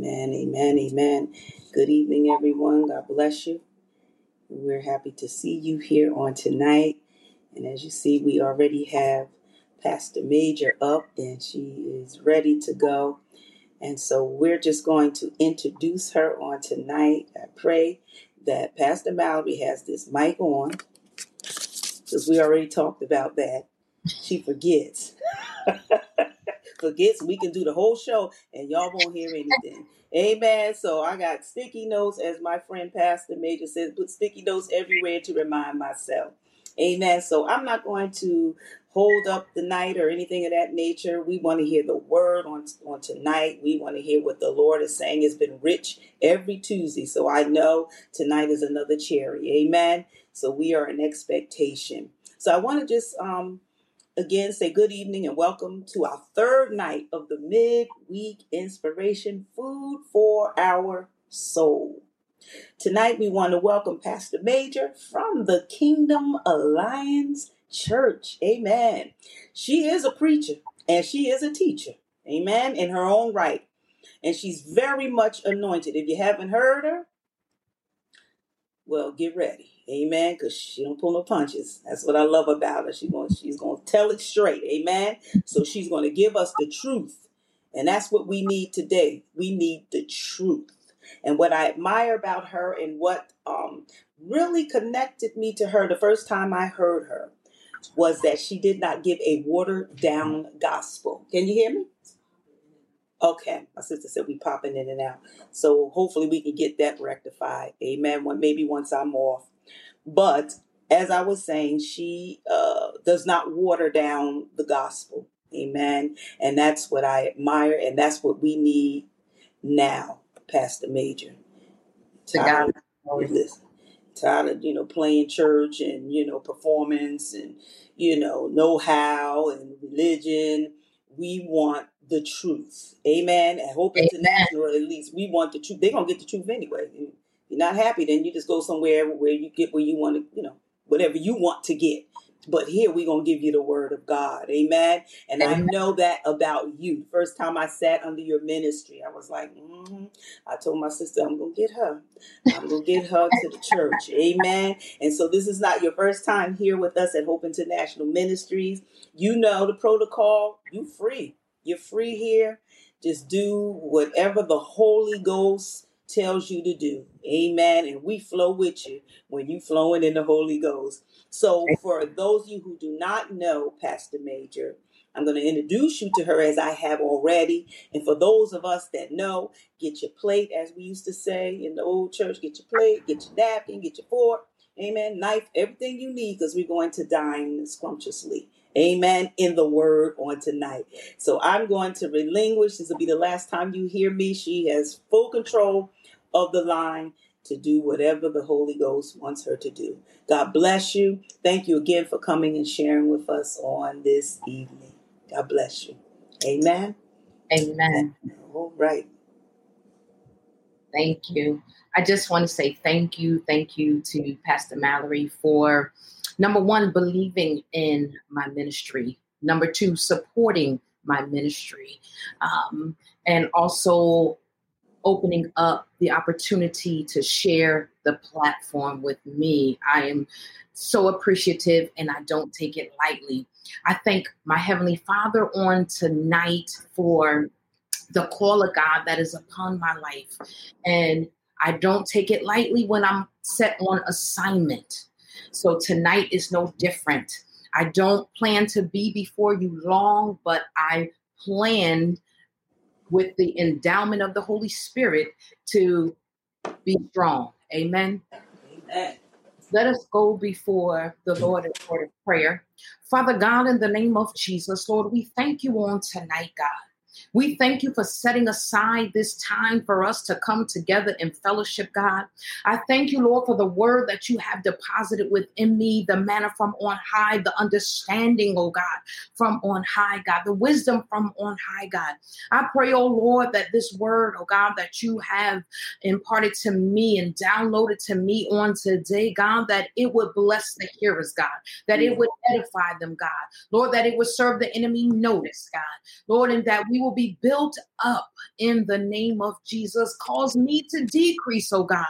Amen, amen, amen. Good evening, everyone. God bless you. We're happy to see you here on tonight. And as you see, we already have Pastor Major up and she is ready to go. And so we're just going to introduce her on tonight. I pray that Pastor Mallory has this mic on because we already talked about that. She forgets. forgets we can do the whole show and y'all won't hear anything. Amen. So I got sticky notes, as my friend Pastor Major says, put sticky notes everywhere to remind myself. Amen. So I'm not going to hold up the night or anything of that nature. We want to hear the word on, on tonight. We want to hear what the Lord is saying. It's been rich every Tuesday. So I know tonight is another cherry. Amen. So we are in expectation. So I want to just um again say good evening and welcome to our third night of the midweek inspiration food for our soul. Tonight we want to welcome Pastor Major from the Kingdom Alliance Church. Amen. She is a preacher and she is a teacher. Amen. In her own right. And she's very much anointed. If you haven't heard her, well, get ready. Amen. Because she don't pull no punches. That's what I love about her. She's going, she's to tell it straight. Amen. So she's going to give us the truth. And that's what we need today. We need the truth. And what I admire about her and what um, really connected me to her the first time I heard her was that she did not give a watered down gospel. Can you hear me? Okay, my sister said we popping in and out. So hopefully we can get that rectified. Amen. Maybe once I'm off. But as I was saying, she uh, does not water down the gospel. Amen. And that's what I admire, and that's what we need now, Pastor Major. To God. Listen, tired of you know playing church and you know performance and you know know how and religion. We want the truth. Amen. At Hope Amen. International, at least we want the truth. They're gonna get the truth anyway. You're not happy, then you just go somewhere where you get where you want to, you know, whatever you want to get. But here we're gonna give you the word of God. Amen. And I know that about you. First time I sat under your ministry, I was like, hmm I told my sister, I'm gonna get her. I'm gonna get her to the church. Amen. And so this is not your first time here with us at Hope International Ministries. You know the protocol. You free. You're free here. Just do whatever the Holy Ghost tells you to do. Amen. And we flow with you when you flowing in the Holy Ghost. So for those of you who do not know Pastor Major, I'm going to introduce you to her as I have already. And for those of us that know, get your plate, as we used to say in the old church, get your plate, get your napkin, get your fork, amen, knife, everything you need, because we're going to dine scrumptiously. Amen. In the word on tonight. So I'm going to relinquish. This will be the last time you hear me. She has full control of the line to do whatever the Holy Ghost wants her to do. God bless you. Thank you again for coming and sharing with us on this evening. God bless you. Amen. Amen. All right. Thank you. I just want to say thank you. Thank you to Pastor Mallory for number one, believing in my ministry, number two, supporting my ministry, um, and also opening up the opportunity to share the platform with me. I am so appreciative and I don't take it lightly. I thank my Heavenly Father on tonight for the call of God that is upon my life. And I don't take it lightly when I'm set on assignment. So tonight is no different. I don't plan to be before you long, but I planned with the endowment of the Holy Spirit to be strong. Amen. Amen. Let us go before the Lord in prayer. Father God, in the name of Jesus, Lord, we thank you on tonight, God. We thank you for setting aside this time for us to come together in fellowship, God. I thank you, Lord, for the word that you have deposited within me, the manna from on high, the understanding, oh God, from on high, God, the wisdom from on high, God. I pray, oh Lord, that this word, oh God, that you have imparted to me and downloaded to me on today, God, that it would bless the hearers, God, that it would edify them, God, Lord, that it would serve the enemy notice, God, Lord, and that we will will be built up in the name of Jesus. Cause me to decrease, oh God.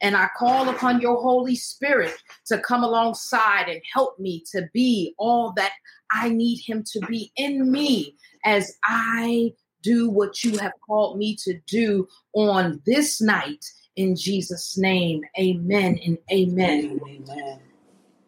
And I call upon your Holy Spirit to come alongside and help me to be all that I need him to be in me as I do what you have called me to do on this night. In Jesus' name, amen and amen. Amen.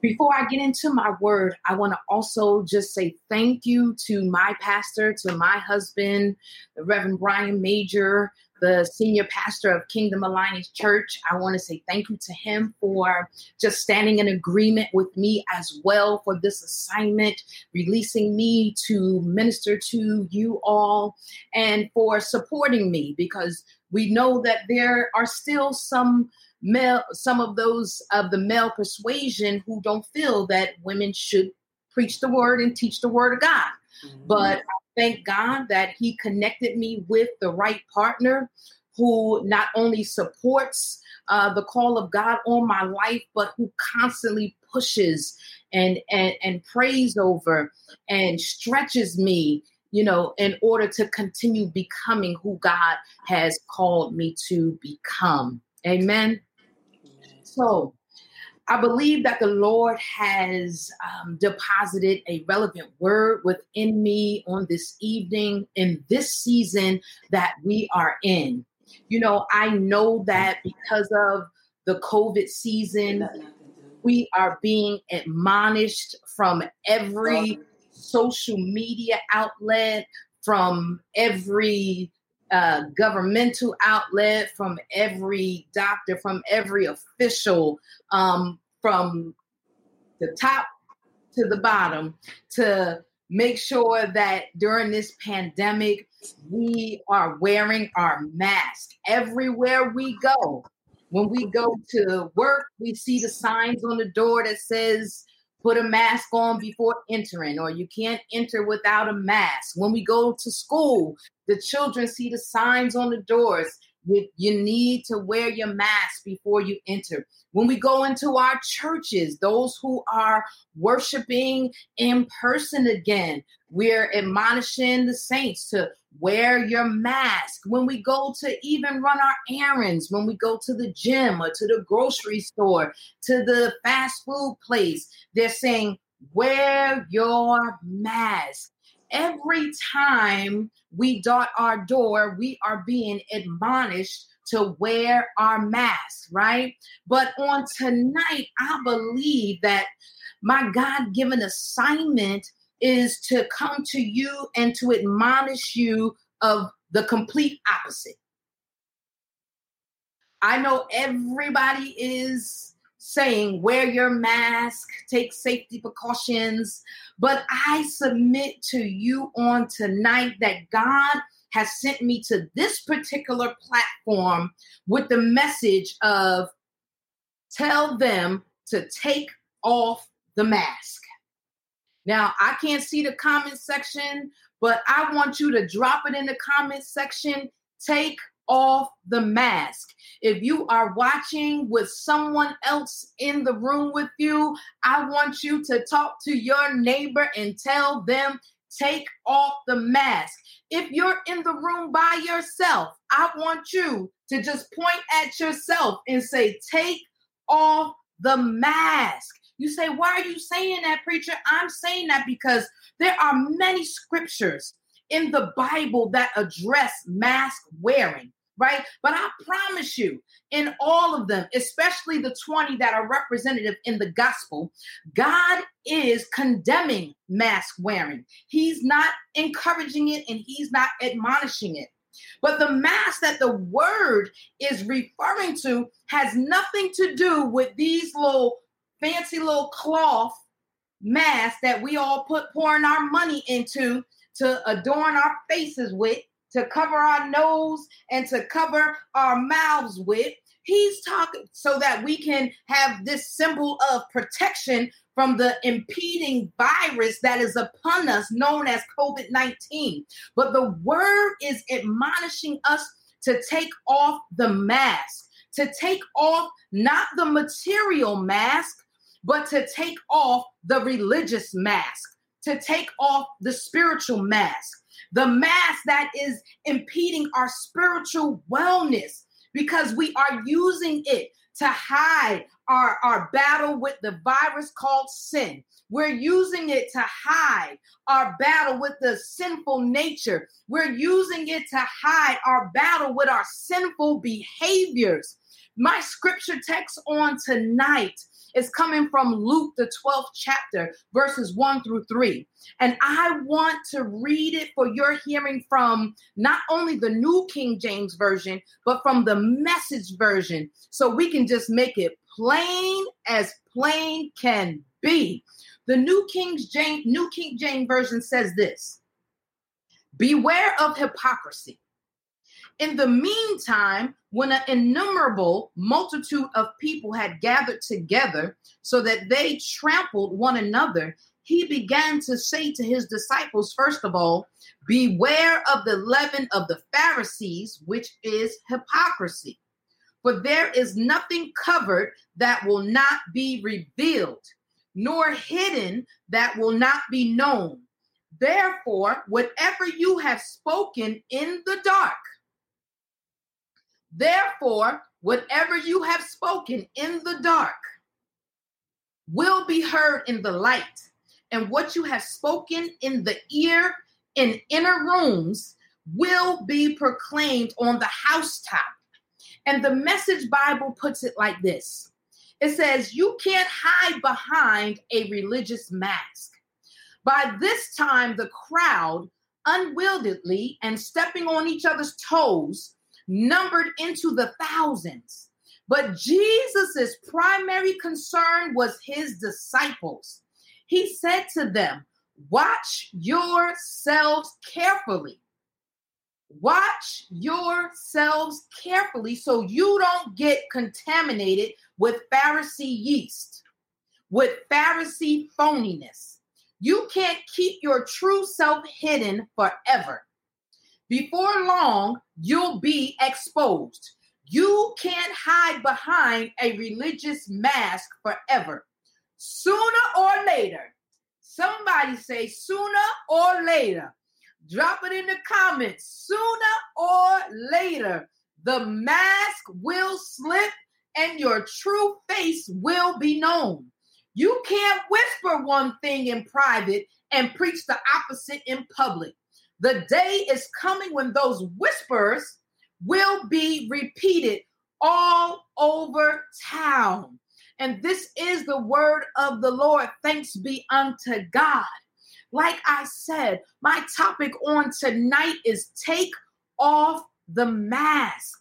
Before I get into my word, I want to also just say thank you to my pastor, to my husband, the Reverend Brian Major, the senior pastor of Kingdom Alliance Church. I want to say thank you to him for just standing in agreement with me as well for this assignment, releasing me to minister to you all, and for supporting me because we know that there are still some male, some of those of the male persuasion who don't feel that women should preach the word and teach the word of God. Mm-hmm. But thank God that He connected me with the right partner who not only supports uh, the call of God on my life, but who constantly pushes and, and and prays over and stretches me, you know, in order to continue becoming who God has called me to become. Amen. So I believe that the Lord has um, deposited a relevant word within me on this evening in this season that we are in. You know, I know that because of the COVID season, we are being admonished from every social media outlet, from every governmental outlet, from every doctor, from every official, um, from the top to the bottom, to make sure that during this pandemic, we are wearing our mask everywhere we go. When we go to work, we see the signs on the door that says, put a mask on before entering, or you can't enter without a mask. When we go to school, the children see the signs on the doors. You, need to wear your mask before you enter. When we go into our churches, those who are worshiping in person again, we're admonishing the saints to wear your mask. When we go to even run our errands, when we go to the gym or to the grocery store, to the fast food place, they're saying, wear your mask. Every time we dot our door, we are being admonished to wear our mask, right? But on tonight, I believe that my God given assignment is to come to you and to admonish you of the complete opposite. I know everybody is saying wear your mask, take safety precautions, but I submit to you on tonight that God has sent me to this particular platform with the message of tell them to take off the mask. Now, I can't see the comment section, but I want you to drop it in the comment section. Take off the mask. If you are watching with someone else in the room with you, I want you to talk to your neighbor and tell them, take off the mask. If you're in the room by yourself, I want you to just point at yourself and say, take off the mask. You say, why are you saying that, preacher? I'm saying that because there are many scriptures in the Bible that address mask wearing, right? But I promise you, in all of them, especially the 20 that are representative in the gospel, God is condemning mask wearing. He's not encouraging it and he's not admonishing it. But the mask that the word is referring to has nothing to do with these little fancy little cloth mask that we all put pouring our money into to adorn our faces with, to cover our nose and to cover our mouths with. He's talking so that we can have this symbol of protection from the impeding virus that is upon us, known as COVID 19. But the word is admonishing us to take off the mask, to take off not the material mask, but to take off the religious mask, to take off the spiritual mask. The mask that is impeding our spiritual wellness because we are using it to hide our, our battle with the virus called sin. We're using it to hide our battle with the sinful nature. We're using it to hide our battle with our sinful behaviors. My scripture text on tonight is coming from Luke, the 12th chapter, verses 1 through 3. And I want to read it for your hearing from not only the New King James Version, but from the message version, so we can just make it plain as plain can be. The New King James, New King James Version says this Beware of hypocrisy. In the meantime, when an innumerable multitude of people had gathered together so that they trampled one another, he began to say to his disciples, first of all, beware of the leaven of the Pharisees, which is hypocrisy. For there is nothing covered that will not be revealed, nor hidden that will not be known. Therefore, whatever you have spoken in the dark, Therefore, whatever you have spoken in the dark will be heard in the light, and what you have spoken in the ear in inner rooms will be proclaimed on the housetop. And the message Bible puts it like this it says, You can't hide behind a religious mask. By this time, the crowd, unwieldily and stepping on each other's toes, numbered into the thousands. But Jesus's primary concern was his disciples. He said to them, Watch yourselves carefully. Watch yourselves carefully so you don't get contaminated with Pharisee yeast, with Pharisee phoniness. You can't keep your true self hidden forever. Before long, you'll be exposed. You can't hide behind a religious mask forever. Sooner or later, somebody say sooner or later. Drop it in the comments. Sooner or later, the mask will slip and your true face will be known. You can't whisper one thing in private and preach the opposite in public. The day is coming when those whispers will be repeated all over town. And this is the word of the Lord. Thanks be unto God. Like I said, my topic on tonight is take off the mask.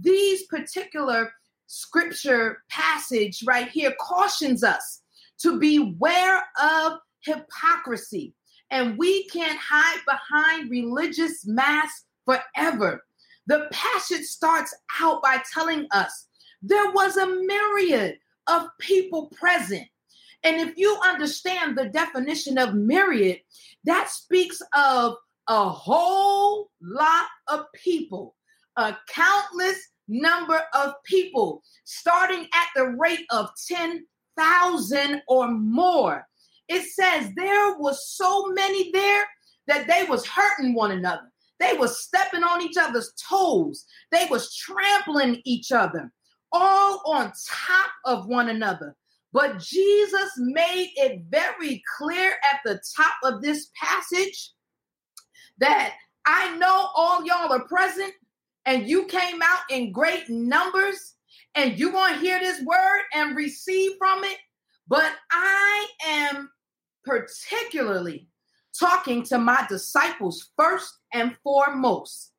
These particular scripture passage right here cautions us to beware of hypocrisy and we can't hide behind religious masks forever. The passage starts out by telling us there was a myriad of people present. And if you understand the definition of myriad, that speaks of a whole lot of people, a countless number of people, starting at the rate of 10,000 or more it says there was so many there that they was hurting one another. They was stepping on each other's toes. They was trampling each other, all on top of one another. But Jesus made it very clear at the top of this passage that I know all y'all are present and you came out in great numbers and you're going to hear this word and receive from it. But I am particularly talking to my disciples first and foremost.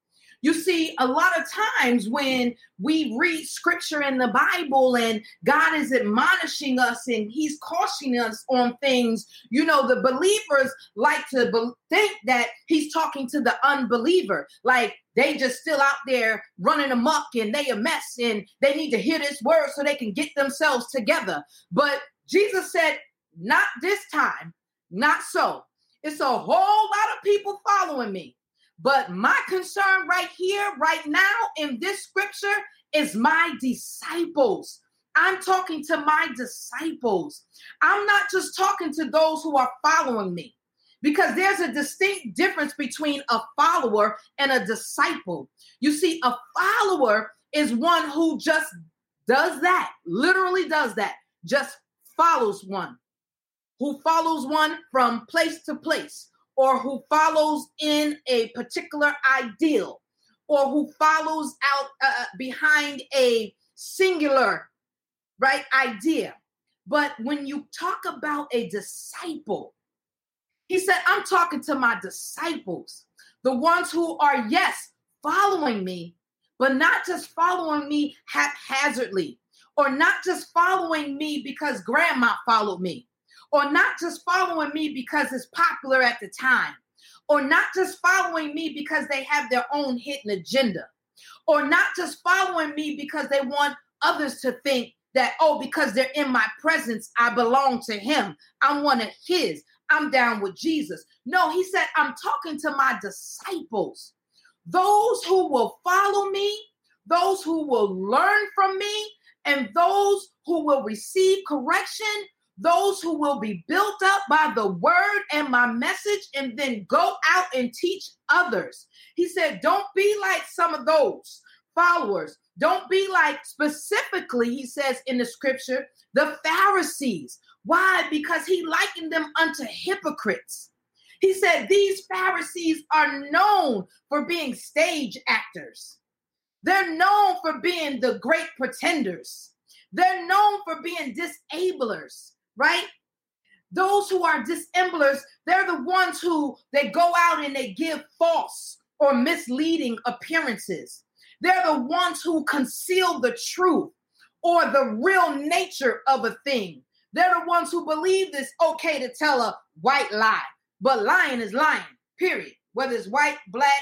You see, a lot of times when we read scripture in the Bible and God is admonishing us and He's cautioning us on things, you know, the believers like to be- think that He's talking to the unbeliever. Like they just still out there running amok and they a mess and they need to hear this word so they can get themselves together. But Jesus said, not this time. Not so. It's a whole lot of people following me. But my concern right here, right now in this scripture is my disciples. I'm talking to my disciples. I'm not just talking to those who are following me. because there's a distinct difference between a follower and a disciple. You see, a follower is one who just does that, literally does that, just follows one, who follows one from place to place, or who follows in a particular ideal, or who follows out uh, uh behind a singular right idea. But when you talk about a disciple, he said, I'm talking to my disciples, the ones who are, yes, following me, but not just following me haphazardly, or not just following me because grandma followed me, or not just following me because it's popular at the time, or not just following me because they have their own hidden agenda, or not just following me because they want others to think that, oh, because they're in my presence, I belong to him. I'm one of his. I'm down with Jesus. No, he said, I'm talking to my disciples, those who will follow me, those who will learn from me, and those who will receive correction, those who will be built up by the word and my message, and then go out and teach others. He said, Don't be like some of those followers don't be like specifically, he says in the scripture, the Pharisees. Why? Because he likened them unto hypocrites. He said these Pharisees are known for being stage actors. They're known for being the great pretenders. They're known for being disablers, right? Those who are disemblers, they're the ones who they go out and they give false or misleading appearances. They're the ones who conceal the truth or the real nature of a thing. They're the ones who believe it's okay to tell a white lie, but lying is lying, period. Whether it's white, black,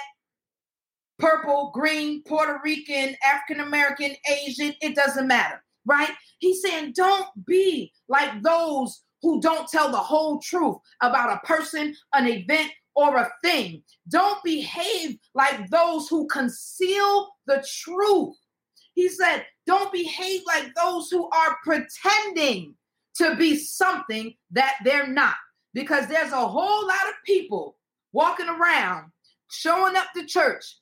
purple, green, Puerto Rican, African American, Asian, it doesn't matter, right? He's saying, don't be like those who don't tell the whole truth about a person, an event, or a thing. Don't behave like those who conceal the truth. He said, don't behave like those who are pretending to be something that they're not. Because there's a whole lot of people walking around showing up to church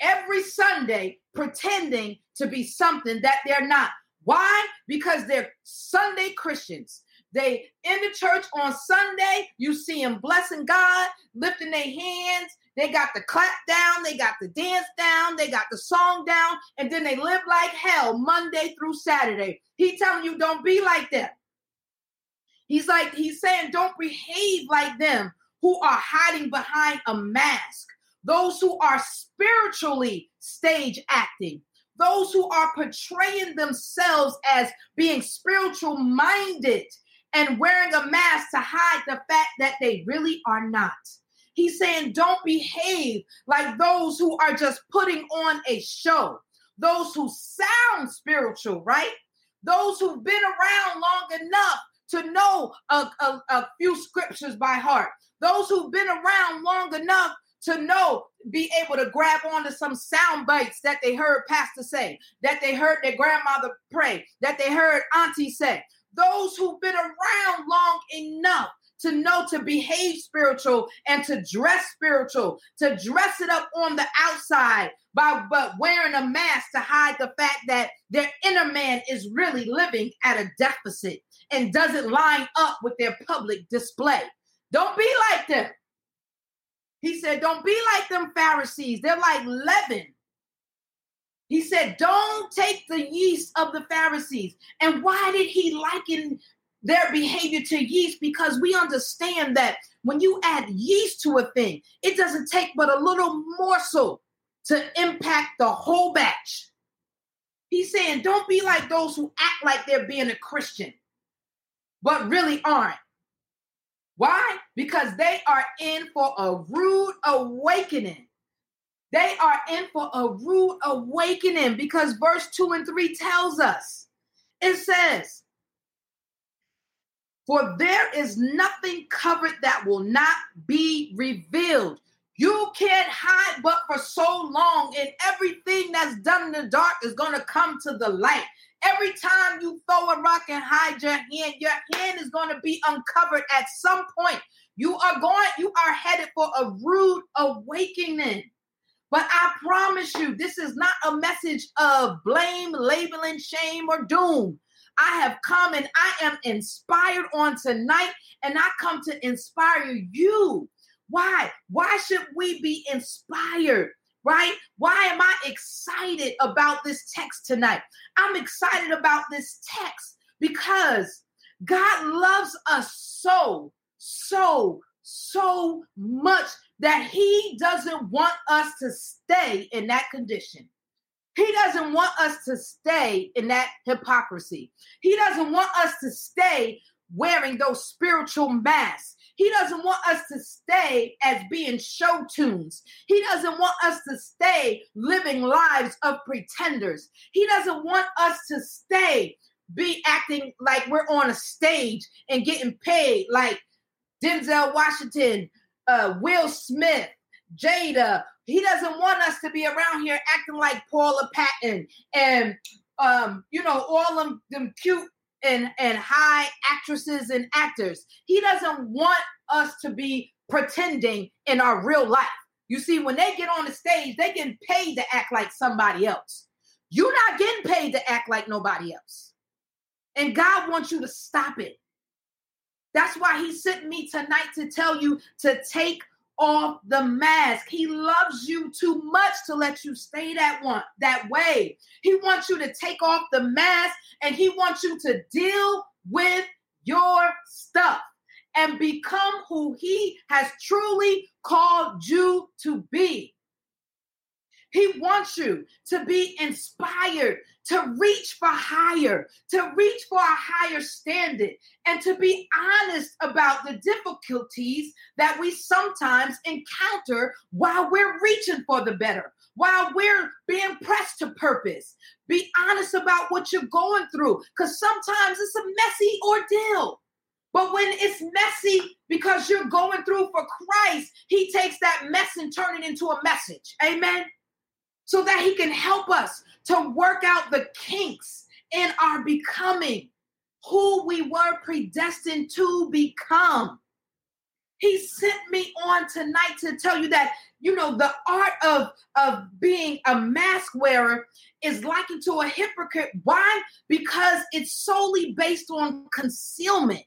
every Sunday pretending to be something that they're not. Why? Because they're Sunday Christians. They in the church on Sunday, you see them blessing God, lifting their hands. They got the clap down, they got the dance down, they got the song down, and then they live like hell Monday through Saturday. He telling you don't be like them. He's like he's saying don't behave like them who are hiding behind a mask. Those who are spiritually stage acting, those who are portraying themselves as being spiritual minded and wearing a mask to hide the fact that they really are not. He's saying, don't behave like those who are just putting on a show, those who sound spiritual, right? Those who've been around long enough to know a, a, a few scriptures by heart, those who've been around long enough to know, be able to grab onto some sound bites that they heard pastor say, that they heard their grandmother pray, that they heard auntie say, those who've been around long enough to know to behave spiritual and to dress spiritual, to dress it up on the outside by but wearing a mask to hide the fact that their inner man is really living at a deficit and doesn't line up with their public display. Don't be like them. He said, Don't be like them Pharisees. They're like leaven he said, Don't take the yeast of the Pharisees. And why did he liken their behavior to yeast? Because we understand that when you add yeast to a thing, it doesn't take but a little morsel to impact the whole batch. He's saying, Don't be like those who act like they're being a Christian, but really aren't. Why? Because they are in for a rude awakening. They are in for a rude awakening because verse 2 and 3 tells us it says, For there is nothing covered that will not be revealed. You can't hide but for so long, and everything that's done in the dark is going to come to the light. Every time you throw a rock and hide your hand, your hand is going to be uncovered at some point You are going, you are headed for a rude awakening. But I promise you, this is not a message of blame, labeling, shame, or doom. I have come and I am inspired on tonight, and I come to inspire you. Why? Why should we be inspired? Right? Why am I excited about this text tonight? I'm excited about this text because God loves us so, so, so much that He doesn't want us to stay in that condition. He doesn't want us to stay in that hypocrisy. He doesn't want us to stay wearing those spiritual masks. He doesn't want us to stay as being show tunes. He doesn't want us to stay living lives of pretenders. He doesn't want us to stay be acting like we're on a stage and getting paid like Denzel Washington, uh, Will Smith, Jada. He doesn't want us to be around here acting like Paula Patton and um, you know, all them them cute and and high actresses and actors. He doesn't want us to be pretending in our real life. You see, when they get on the stage, they get paid to act like somebody else. You're not getting paid to act like nobody else. And God wants you to stop it. That's why He sent me tonight to tell you to take off the mask. He loves you too much to let you stay that one that way. He wants you to take off the mask and he wants you to deal with your stuff and become who he has truly called you to be. He wants you to be inspired, to reach for higher, to reach for a higher standard, and to be honest about the difficulties that we sometimes encounter while we're reaching for the better, while we're being pressed to purpose. Be honest about what you're going through, because sometimes it's a messy ordeal. But when it's messy because you're going through for Christ, He takes that mess and turn it into a message. Amen so that he can help us to work out the kinks in our becoming who we were predestined to become. He sent me on tonight to tell you that you know the art of of being a mask wearer is likened to a hypocrite. Why? Because it's solely based on concealment.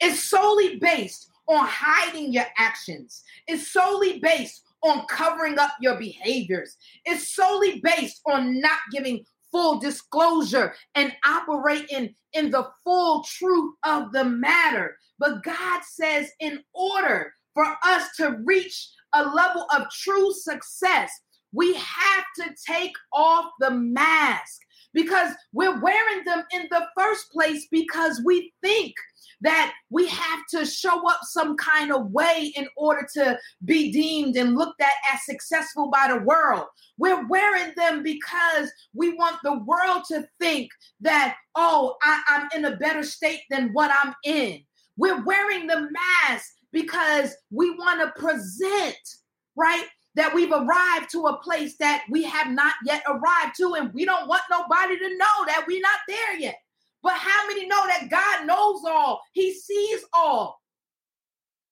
It's solely based on hiding your actions. It's solely based on covering up your behaviors. It's solely based on not giving full disclosure and operating in the full truth of the matter. But God says, in order for us to reach a level of true success, we have to take off the mask because we're wearing them in the first place because we think that we have to show up some kind of way in order to be deemed and looked at as successful by the world. We're wearing them because we want the world to think that, oh, I, am in a better state than what I'm in. We're wearing the mask because we want to present, right? That we've arrived to a place that we have not yet arrived to, and we don't want nobody to know that we're not there yet. But how many know that God knows all? He sees all.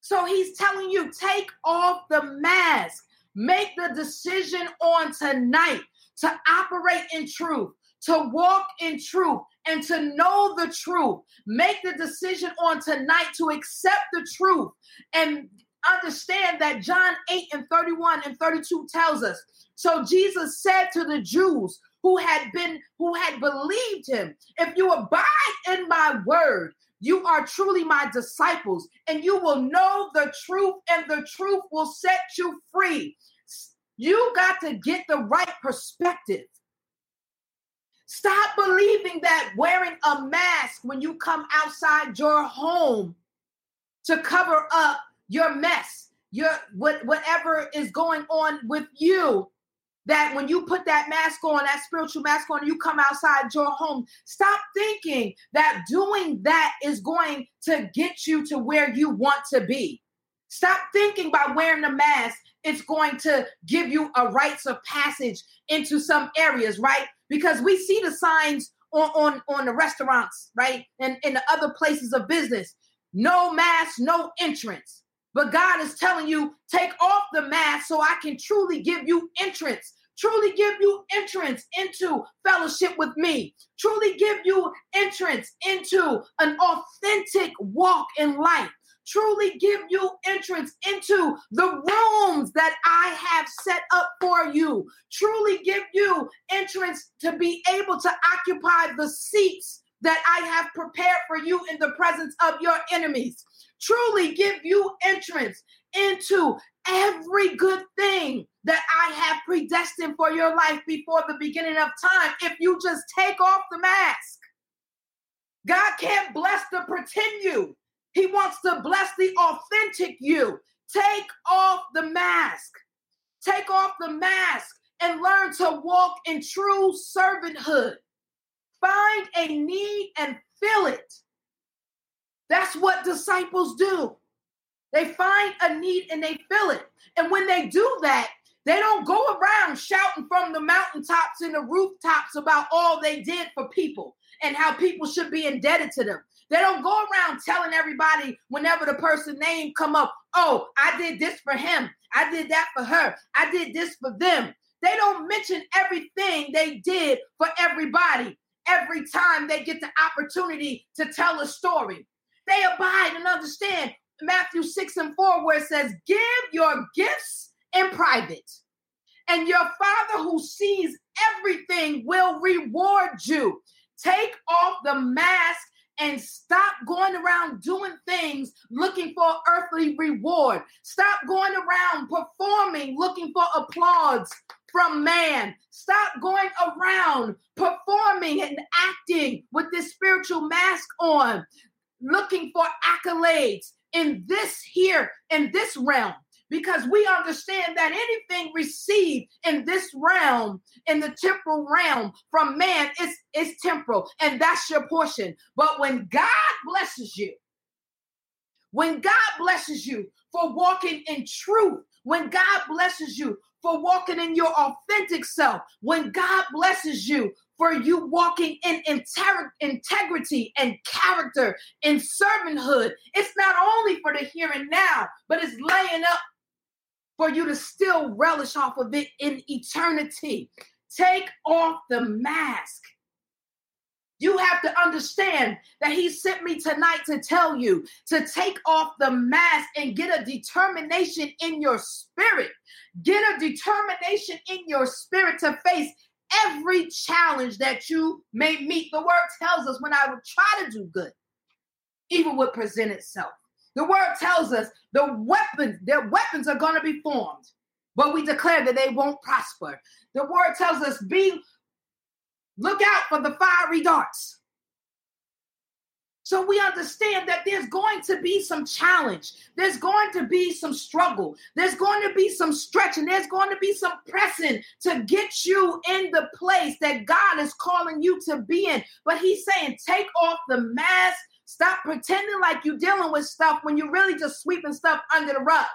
So he's telling you take off the mask. Make the decision on tonight to operate in truth, to walk in truth, and to know the truth. Make the decision on tonight to accept the truth and understand that John 8 and 31 and 32 tells us. So Jesus said to the Jews, who had been who had believed him if you abide in my word you are truly my disciples and you will know the truth and the truth will set you free you got to get the right perspective stop believing that wearing a mask when you come outside your home to cover up your mess your what, whatever is going on with you that when you put that mask on, that spiritual mask on, you come outside your home, stop thinking that doing that is going to get you to where you want to be. Stop thinking by wearing the mask, it's going to give you a rites of passage into some areas, right? Because we see the signs on, on, on the restaurants, right? And in the other places of business. no mask, no entrance. But God is telling you, take off the mask so I can truly give you entrance, truly give you entrance into fellowship with me, truly give you entrance into an authentic walk in life, truly give you entrance into the rooms that I have set up for you, truly give you entrance to be able to occupy the seats that I have prepared for you in the presence of your enemies. Truly give you entrance into every good thing that I have predestined for your life before the beginning of time if you just take off the mask. God can't bless the pretend you. He wants to bless the authentic you. Take off the mask. Take off the mask and learn to walk in true servanthood. Find a need and fill it. That's what disciples do. They find a need and they fill it. And when they do that, they don't go around shouting from the mountaintops and the rooftops about all they did for people and how people should be indebted to them. They don't go around telling everybody whenever the person name come up, "Oh, I did this for him. I did that for her. I did this for them." They don't mention everything they did for everybody every time they get the opportunity to tell a story. They abide and understand Matthew 6 and 4, where it says, Give your gifts in private, and your Father who sees everything will reward you. Take off the mask and stop going around doing things looking for earthly reward. Stop going around performing looking for applause from man. Stop going around performing and acting with this spiritual mask on, looking for accolades in this here, in this realm because we understand that anything received in this realm, in the temporal realm from man, is, is temporal, and that's your portion. But when God blesses you, when God blesses you for walking in truth, when God blesses you for walking in your authentic self, when God blesses you for you walking in inter- integrity and character and servanthood, it's not only for the here and now, but it's laying up for you to still relish off of it in eternity. Take off the mask. You have to understand that he sent me tonight to tell you to take off the mask and get a determination in your spirit. Get a determination in your spirit to face every challenge that you may meet. The word tells us when I would try to do good, evil would present itself. The word tells us the weapons, their weapons are going to be formed, but we declare that they won't prosper. The word tells us be look out for the fiery darts. So we understand that there's going to be some challenge. There's going to be some struggle. There's going to be some stretching. There's going to be some pressing to get you in the place that God is calling you to be in. But he's saying, take off the mask Stop pretending like you're dealing with stuff when you're really just sweeping stuff under the rug.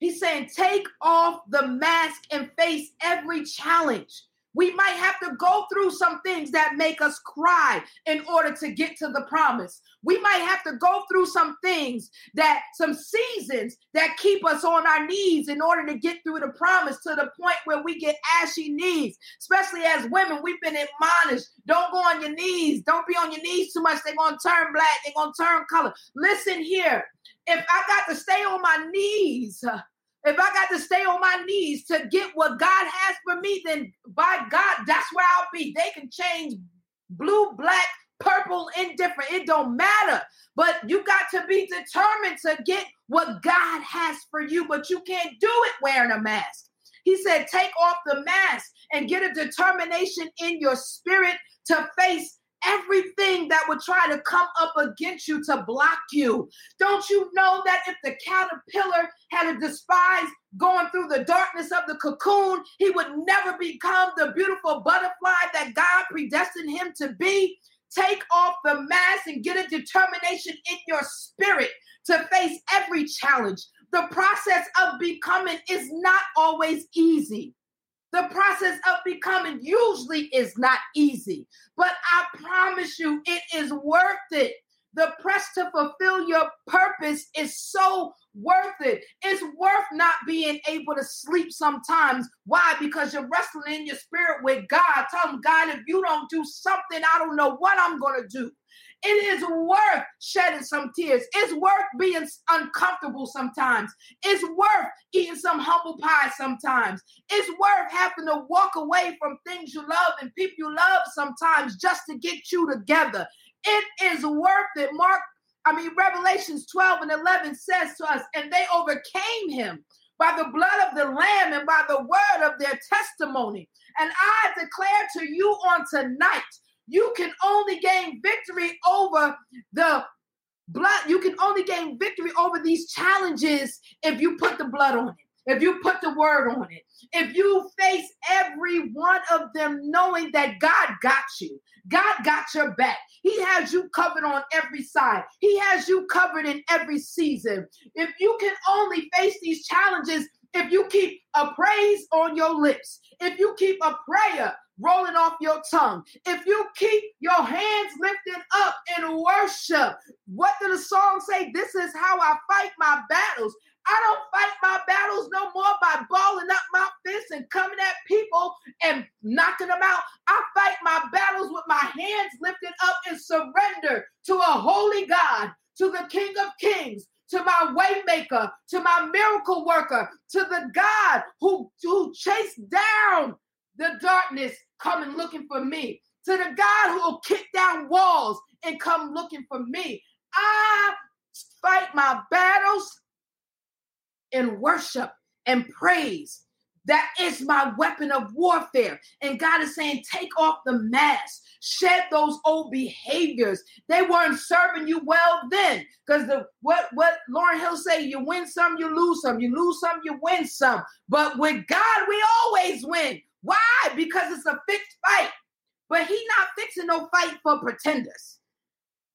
He's saying, take off the mask and face every challenge. We might have to go through some things that make us cry in order to get to the promise. We might have to go through some things that, some seasons that keep us on our knees in order to get through the promise to the point where we get ashy knees. Especially as women, we've been admonished don't go on your knees. Don't be on your knees too much. They're going to turn black, they're going to turn color. Listen here. If I got to stay on my knees, if I got to stay on my knees to get what God has for me, then by God, that's where I'll be. They can change blue, black, purple, indifferent. It don't matter. But you got to be determined to get what God has for you, but you can't do it wearing a mask. He said, take off the mask and get a determination in your spirit to face everything that would try to come up against you to block you. Don't you know that if the caterpillar had a despise going through the darkness of the cocoon, he would never become the beautiful butterfly that God predestined him to be? Take off the mask and get a determination in your spirit to face every challenge. The process of becoming is not always easy. The process of becoming usually is not easy, but I promise you it is worth it. the press to fulfill your purpose is so worth it. It's worth not being able to sleep sometimes. Why? Because you're wrestling in your spirit with God. Tell him, God, if you don't do something, I don't know what I'm going to do. It is worth shedding some tears. It's worth being uncomfortable sometimes. It's worth eating some humble pie sometimes. It's worth having to walk away from things you love and people you love sometimes just to get you together. It is worth it. Mark, I mean, Revelations 12 and 11 says to us, and they overcame him by the blood of the Lamb and by the word of their testimony. And I declare to you on tonight you can only gain victory over the blood. You can only gain victory over these challenges if you put the blood on it, if you put the word on it, if you face every one of them knowing that God got you, God got your back. He has you covered on every side, He has you covered in every season. If you can only face these challenges, if you keep a praise on your lips, if you keep a prayer rolling off your tongue, if you keep your hands lifted up in worship, what did the song say? This is how I fight my battles. I don't fight my battles no more by balling up my fists and coming at people and knocking them out. I fight my battles with my hands lifted up in surrender to a holy God, to the King of Kings, to my waymaker, to my miracle worker, to the God who, who chased down the darkness coming looking for me, to the God who will kick down walls and come looking for me. I fight my battles in worship and praise. That is my weapon of warfare. And God is saying, take off the mask, shed those old behaviors. They weren't serving you well then. Because the what what Lauryn Hill say, you win some, you lose some, you lose some, you win some. But with God, we always win. Why? Because it's a fixed fight. But he not fixing no fight for pretenders.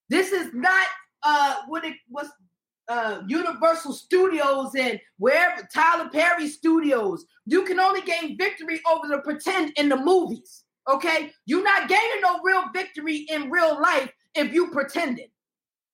This is not uh what it was uh, Universal Studios and wherever Tyler Perry Studios. You can only gain victory over the pretend in the movies. Okay, you're not gaining no real victory in real life if you pretending.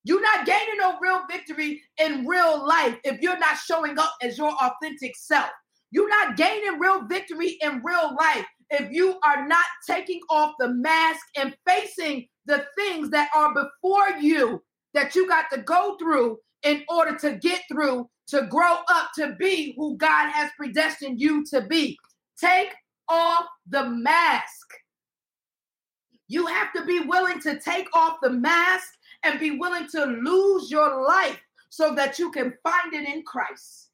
You're not gaining no real victory in real life if you're not showing up as your authentic self. You're not gaining real victory in real life if you are not taking off the mask and facing the things that are before you that you got to go through in order to get through, to grow up to be who God has predestined you to be. Take off the mask. You have to be willing to take off the mask and be willing to lose your life so that you can find it in Christ.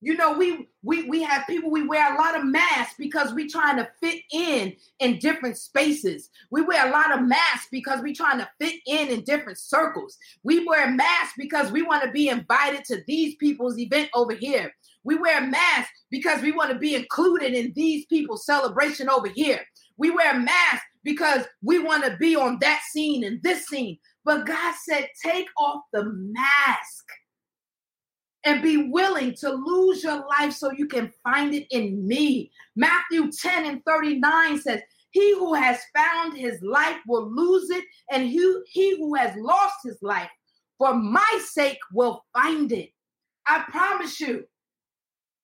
You know, we we we have people we wear a lot of masks because we trying to fit in in different spaces. We wear a lot of masks because we trying to fit in in different circles. We wear masks because we want to be invited to these people's event over here. We wear masks because we want to be included in these people's celebration over here. We wear masks because we want to be on that scene and this scene. But God said, take off the mask and be willing to lose your life so you can find it in me. Matthew 10 and 39 says, He who has found his life will lose it, and he, he who has lost his life for my sake will find it. I promise you,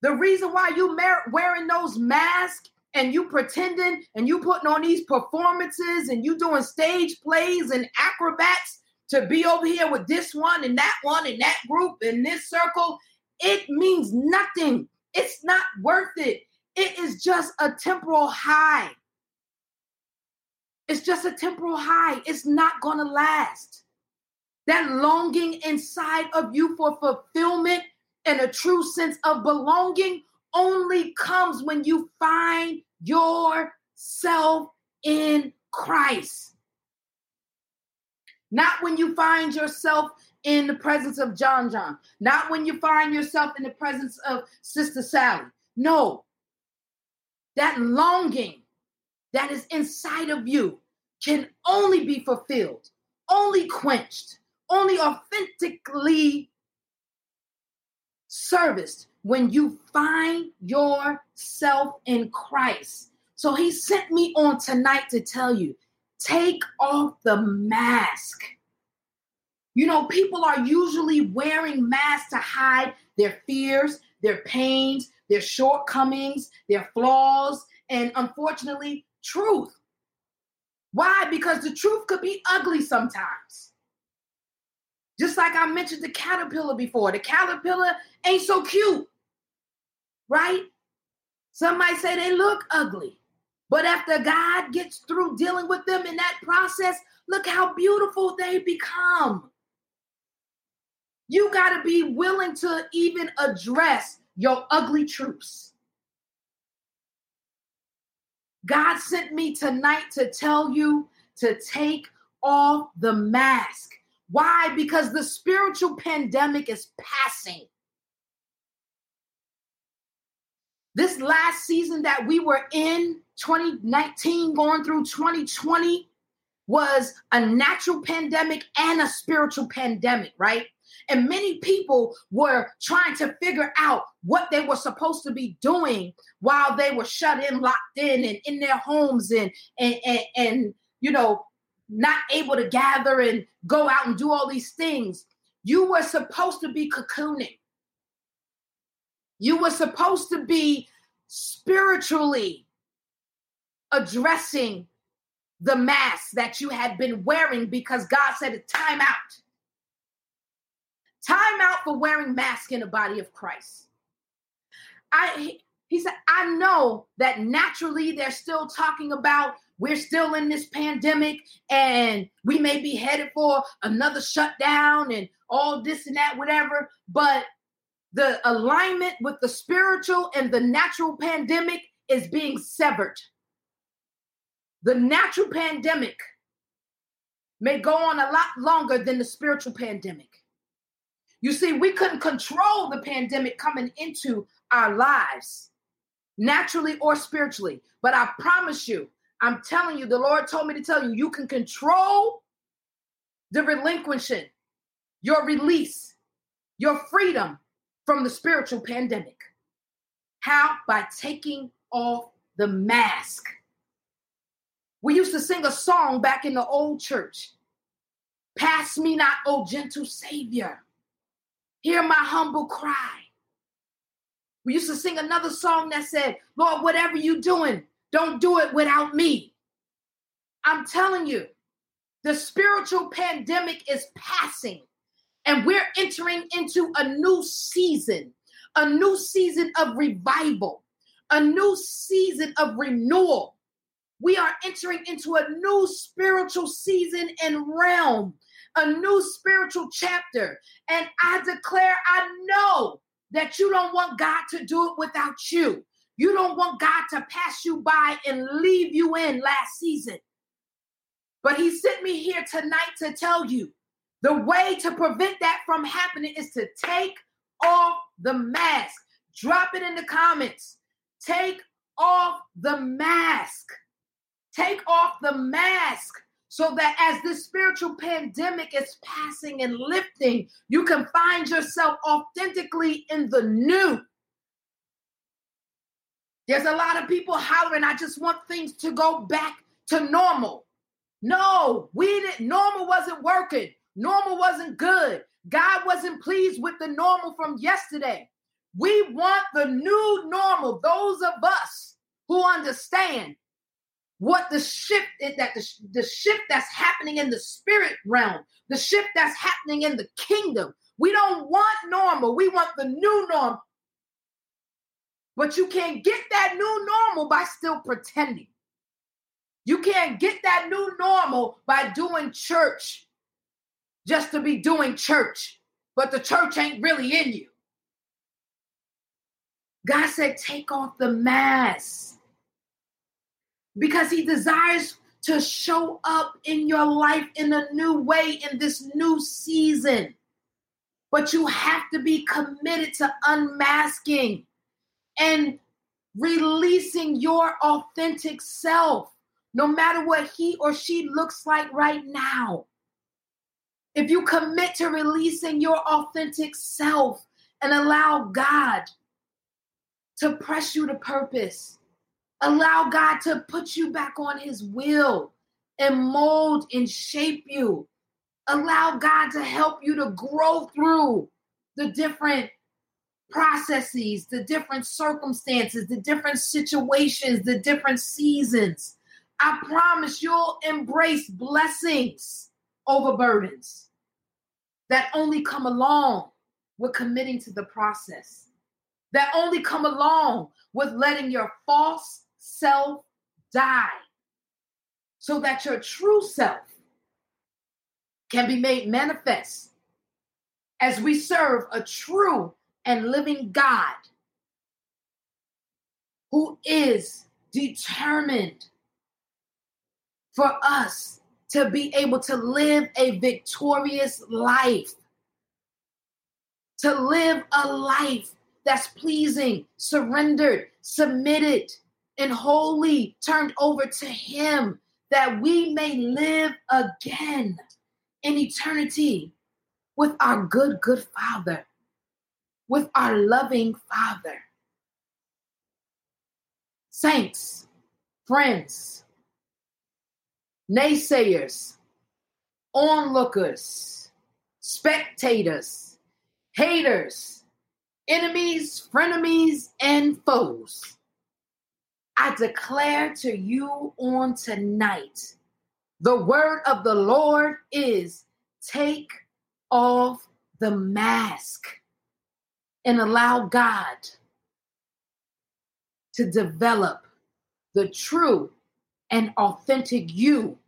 the reason why you wearing those masks and you pretending and you putting on these performances and you doing stage plays and acrobats to be over here with this one and that one and that group and this circle, it means nothing. It's not worth it. It is just a temporal high. It's just a temporal high. It's not going to last. That longing inside of you for fulfillment and a true sense of belonging only comes when you find yourself in Christ. Not when you find yourself in the presence of John John. Not when you find yourself in the presence of Sister Sally. No. That longing that is inside of you can only be fulfilled, only quenched, only authentically serviced when you find yourself in Christ. So he sent me on tonight to tell you Take off the mask. You know, people are usually wearing masks to hide their fears, their pains, their shortcomings, their flaws, and unfortunately, truth. Why? Because the truth could be ugly sometimes. Just like I mentioned the caterpillar before, the caterpillar ain't so cute, right? Some might say they look ugly. But after God gets through dealing with them in that process, look how beautiful they become. You got to be willing to even address your ugly truths. God sent me tonight to tell you to take off the mask. Why? Because the spiritual pandemic is passing. This last season that we were in, 2019 going through 2020, was a natural pandemic and a spiritual pandemic, right? And many people were trying to figure out what they were supposed to be doing while they were shut in, locked in, and in their homes, and and and, and you know, not able to gather and go out and do all these things. You were supposed to be cocooning. You were supposed to be spiritually addressing the mask that you had been wearing because God said, time out. Time out for wearing masks in the body of Christ. I he said, I know that naturally they're still talking about we're still in this pandemic and we may be headed for another shutdown and all this and that, whatever. But the alignment with the spiritual and the natural pandemic is being severed. The natural pandemic may go on a lot longer than the spiritual pandemic. You see, we couldn't control the pandemic coming into our lives, naturally or spiritually. But I promise you, I'm telling you, the Lord told me to tell you, you can control the relinquishing, your release, your freedom from the spiritual pandemic. How? By taking off the mask. We used to sing a song back in the old church Pass me not, O gentle Savior. Hear my humble cry. We used to sing another song that said, Lord, whatever you're doing, don't do it without me. I'm telling you, the spiritual pandemic is passing, and we're entering into a new season, a new season of revival, a new season of renewal. We are entering into a new spiritual season and realm a new spiritual chapter. And I declare, I know that you don't want God to do it without you. You don't want God to pass you by and leave you in last season. But He sent me here tonight to tell you the way to prevent that from happening is to take off the mask. Drop it in the comments. Take off the mask. Take off the mask so that as this spiritual pandemic is passing and lifting, you can find yourself authentically in the new. There's a lot of people hollering, I just want things to go back to normal. No, we didn't. Normal wasn't working. Normal wasn't good. God wasn't pleased with the normal from yesterday. We want the new normal. Those of us who understand what the shift is that the, the shift that's happening in the spirit realm, the shift that's happening in the kingdom. We don't want normal, we want the new norm. But you can't get that new normal by still pretending. You can't get that new normal by doing church just to be doing church, but the church ain't really in you. God said, take off the mask because he desires to show up in your life in a new way in this new season. But you have to be committed to unmasking and releasing your authentic self, no matter what he or she looks like right now. If you commit to releasing your authentic self and allow God to press you to purpose, Allow God to put you back on his will and mold and shape you. Allow God to help you to grow through the different processes, the different circumstances, the different situations, the different seasons. I promise you'll embrace blessings over burdens that only come along with committing to the process, that only come along with letting your false self die so that your true self can be made manifest as we serve a true and living God who is determined for us to be able to live a victorious life, to live a life that's pleasing, surrendered, submitted, and wholly turned over to Him, that we may live again in eternity with our good, good Father, with our loving Father. Saints, friends, naysayers, onlookers, spectators, haters, enemies, frenemies, and foes. I declare to you on tonight the word of the Lord is take off the mask and allow God to develop the true and authentic you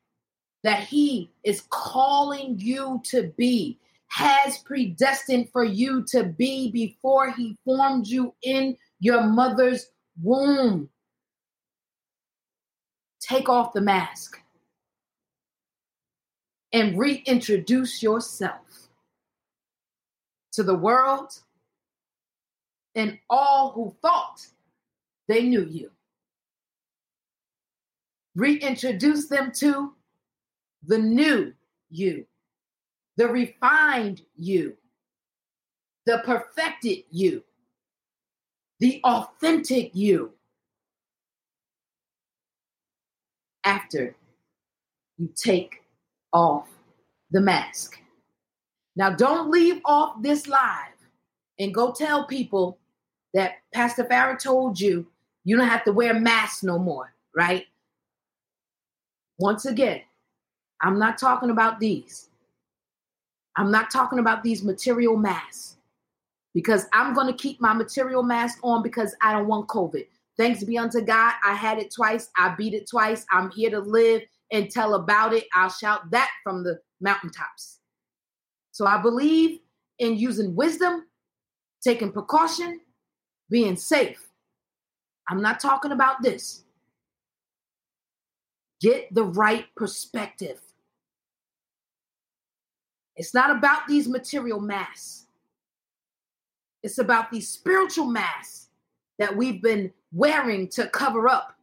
that He is calling you to be, has predestined for you to be before He formed you in your mother's womb. Take off the mask and reintroduce yourself to the world and all who thought they knew you. Reintroduce them to the new you, the refined you, the perfected you, the authentic you. After you take off the mask. Now, don't leave off this live and go tell people that Pastor Farah told you you don't have to wear masks no more, right? Once again, I'm not talking about these. I'm not talking about these material masks because I'm going to keep my material mask on because I don't want COVID. Thanks be unto God. I had it twice. I beat it twice. I'm here to live and tell about it. I'll shout that from the mountaintops. So I believe in using wisdom, taking precaution, being safe. I'm not talking about this. Get the right perspective. It's not about these material masks. It's about these spiritual masks that we've been wearing to cover up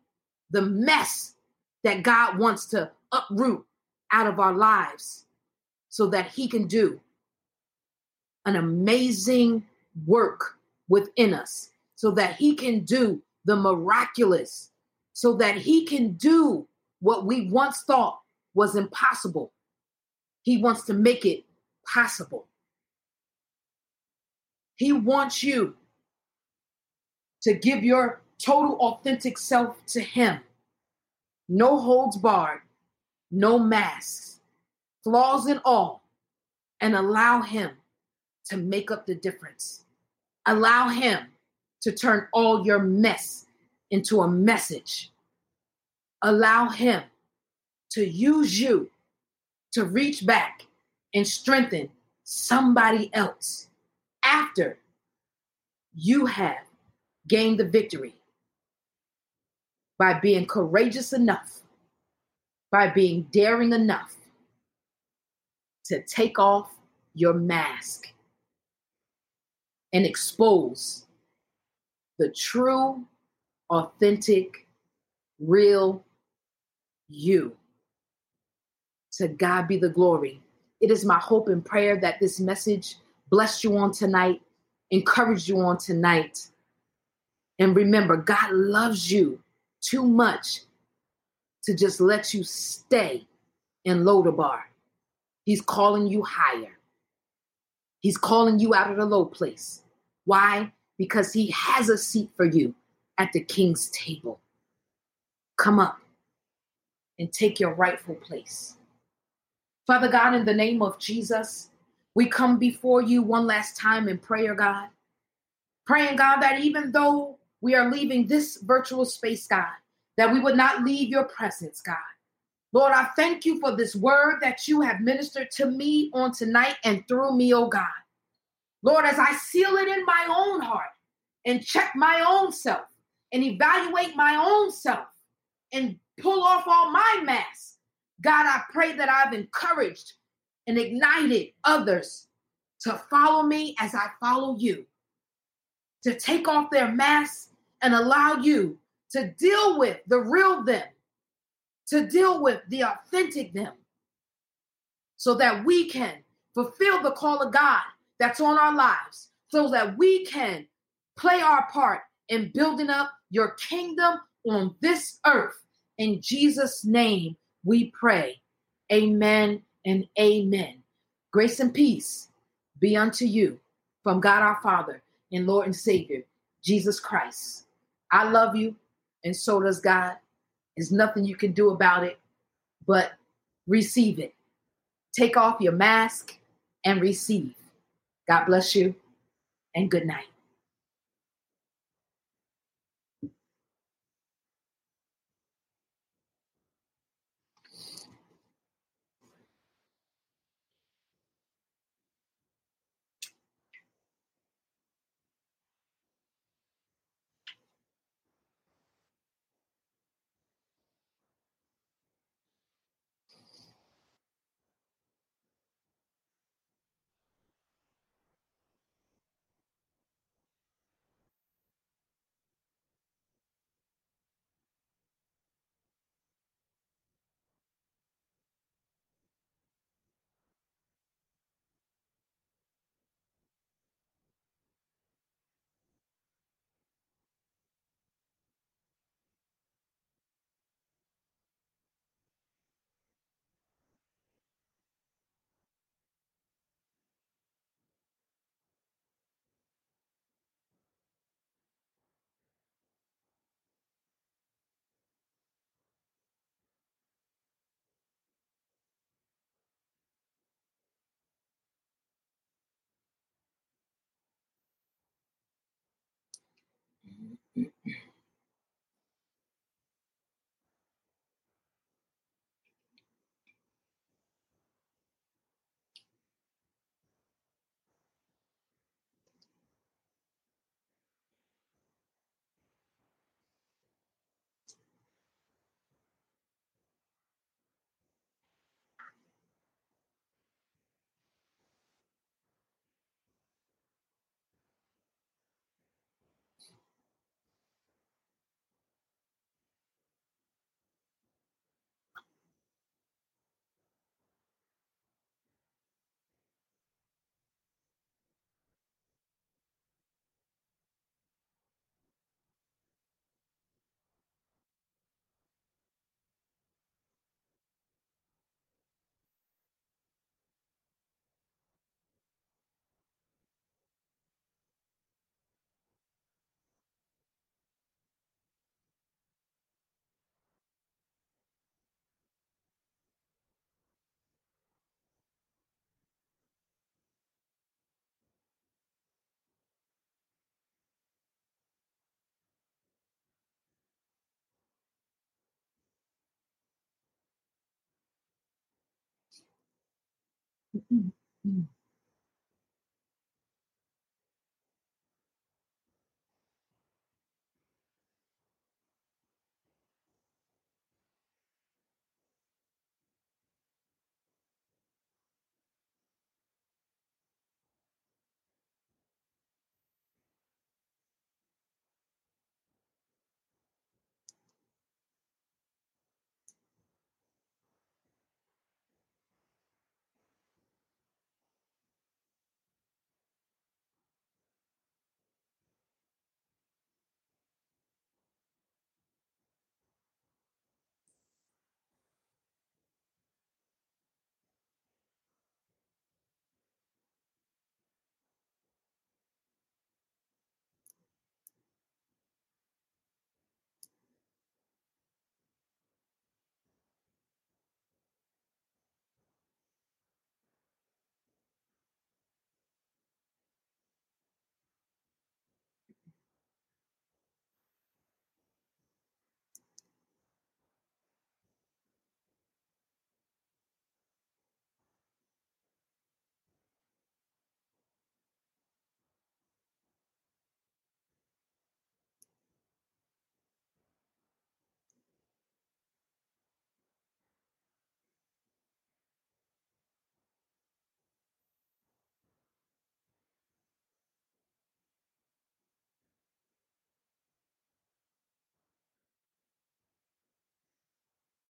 the mess that God wants to uproot out of our lives so that He can do an amazing work within us, so that He can do the miraculous, so that He can do what we once thought was impossible. He wants to make it possible. He wants you to give your total authentic self to Him no holds barred, no masks, flaws and all, and allow Him to make up the difference. Allow Him to turn all your mess into a message. Allow Him to use you to reach back and strengthen somebody else after you have gained the victory by being courageous enough, by being daring enough to take off your mask and expose the true, authentic, real you. To God be the glory. It is my hope and prayer that this message blessed you on tonight, encouraged you on tonight. And remember, God loves you too much to just let you stay in Lodabar. He's calling you higher. He's calling you out of the low place. Why? Because he has a seat for you at the king's table. Come up and take your rightful place. Father God, in the name of Jesus, we come before you one last time in prayer, God. Praying, God, that even though we are leaving this virtual space, God, that we would not leave your presence, God. Lord, I thank you for this word that you have ministered to me on tonight and through me, oh God. Lord, as I seal it in my own heart and check my own self and evaluate my own self and pull off all my masks, God, I pray that I've encouraged and ignited others to follow me as I follow you, to take off their masks and allow you to deal with the real them to deal with the authentic them so that we can fulfill the call of God that's on our lives, so that we can play our part in building up your kingdom on this earth. In Jesus' name we pray. Amen and amen. Grace and peace be unto you from God our Father and Lord and Savior, Jesus Christ. I love you, and so does God. There's nothing you can do about it but receive it. Take off your mask and receive. God bless you and good night. Mm-hmm. Mm-hmm.